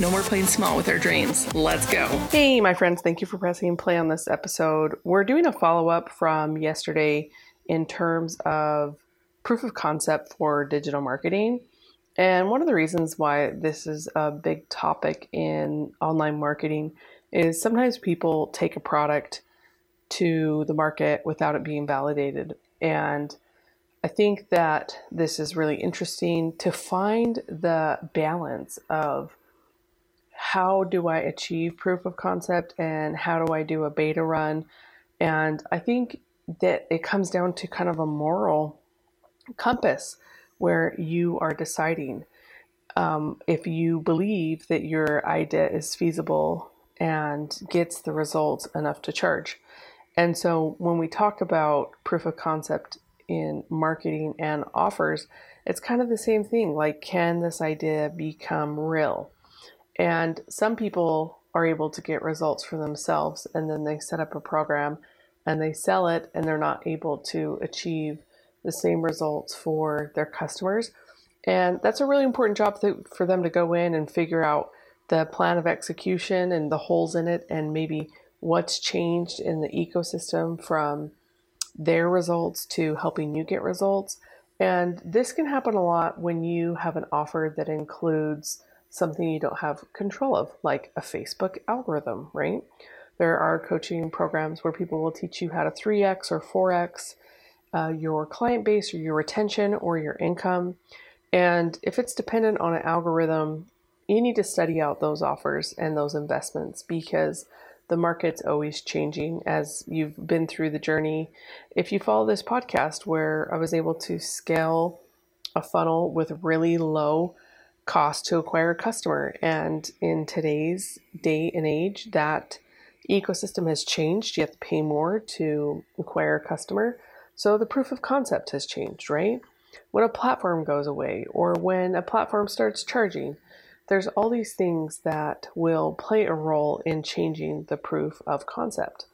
No more playing small with our dreams. Let's go. Hey, my friends, thank you for pressing play on this episode. We're doing a follow up from yesterday in terms of proof of concept for digital marketing. And one of the reasons why this is a big topic in online marketing is sometimes people take a product to the market without it being validated. And I think that this is really interesting to find the balance of how do I achieve proof of concept and how do I do a beta run? And I think that it comes down to kind of a moral compass where you are deciding um, if you believe that your idea is feasible and gets the results enough to charge. And so when we talk about proof of concept in marketing and offers, it's kind of the same thing. Like, can this idea become real? And some people are able to get results for themselves and then they set up a program and they sell it and they're not able to achieve the same results for their customers. And that's a really important job to, for them to go in and figure out the plan of execution and the holes in it and maybe what's changed in the ecosystem from their results to helping you get results. And this can happen a lot when you have an offer that includes something you don't have control of, like a Facebook algorithm, right? There are coaching programs where people will teach you how to 3x or 4x uh, your client base or your retention or your income. And if it's dependent on an algorithm, you need to study out those offers and those investments because the market's always changing as you've been through the journey. If you follow this podcast, where I was able to scale a funnel with really low cost to acquire a customer. And in today's day and age, that ecosystem has changed. You have to pay more to acquire a customer. So the proof of concept has changed, right? When a platform goes away or when a platform starts charging, there's all these things that will play a role in changing the proof of concept.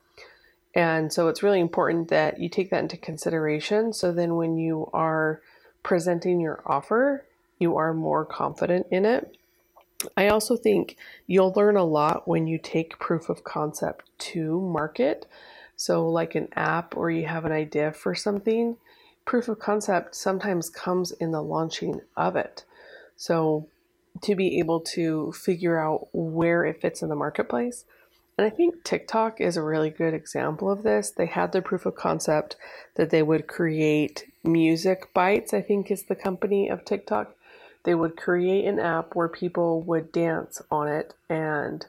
And so it's really important that you take that into consideration. So then when you are presenting your offer, you are more confident in it. I also think you'll learn a lot when you take proof of concept to market. So, like an app or you have an idea for something, proof of concept sometimes comes in the launching of it. So, to be able to figure out where it fits in the marketplace. And I think TikTok is a really good example of this. They had the proof of concept that they would create music bites, I think is the company of TikTok they would create an app where people would dance on it and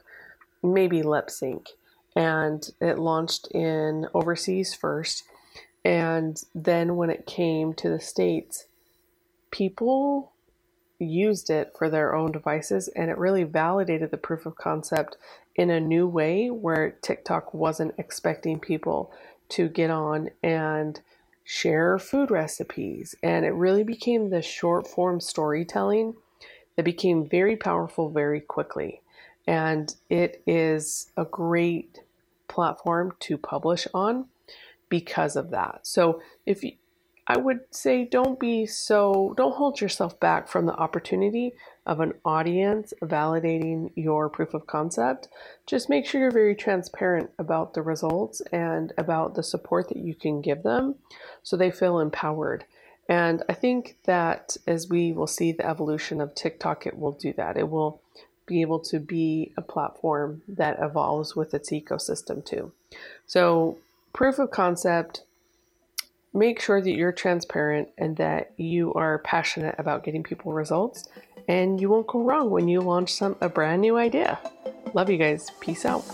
maybe lip sync. And it launched in overseas first. And then when it came to the States, people used it for their own devices and it really validated the proof of concept in a new way where TikTok wasn't expecting people to get on and share food recipes, and it really became the short form storytelling that became very powerful very quickly. And it is a great platform to publish on because of that. So if you, I would say don't be so, don't hold yourself back from the opportunity of an audience validating your proof of concept. Just make sure you're very transparent about the results and about the support that you can give them so they feel empowered. And I think that as we will see the evolution of TikTok, it will do that. It will be able to be a platform that evolves with its ecosystem too. So, proof of concept make sure that you're transparent and that you are passionate about getting people results and you won't go wrong when you launch some a brand new idea. Love you guys. Peace out.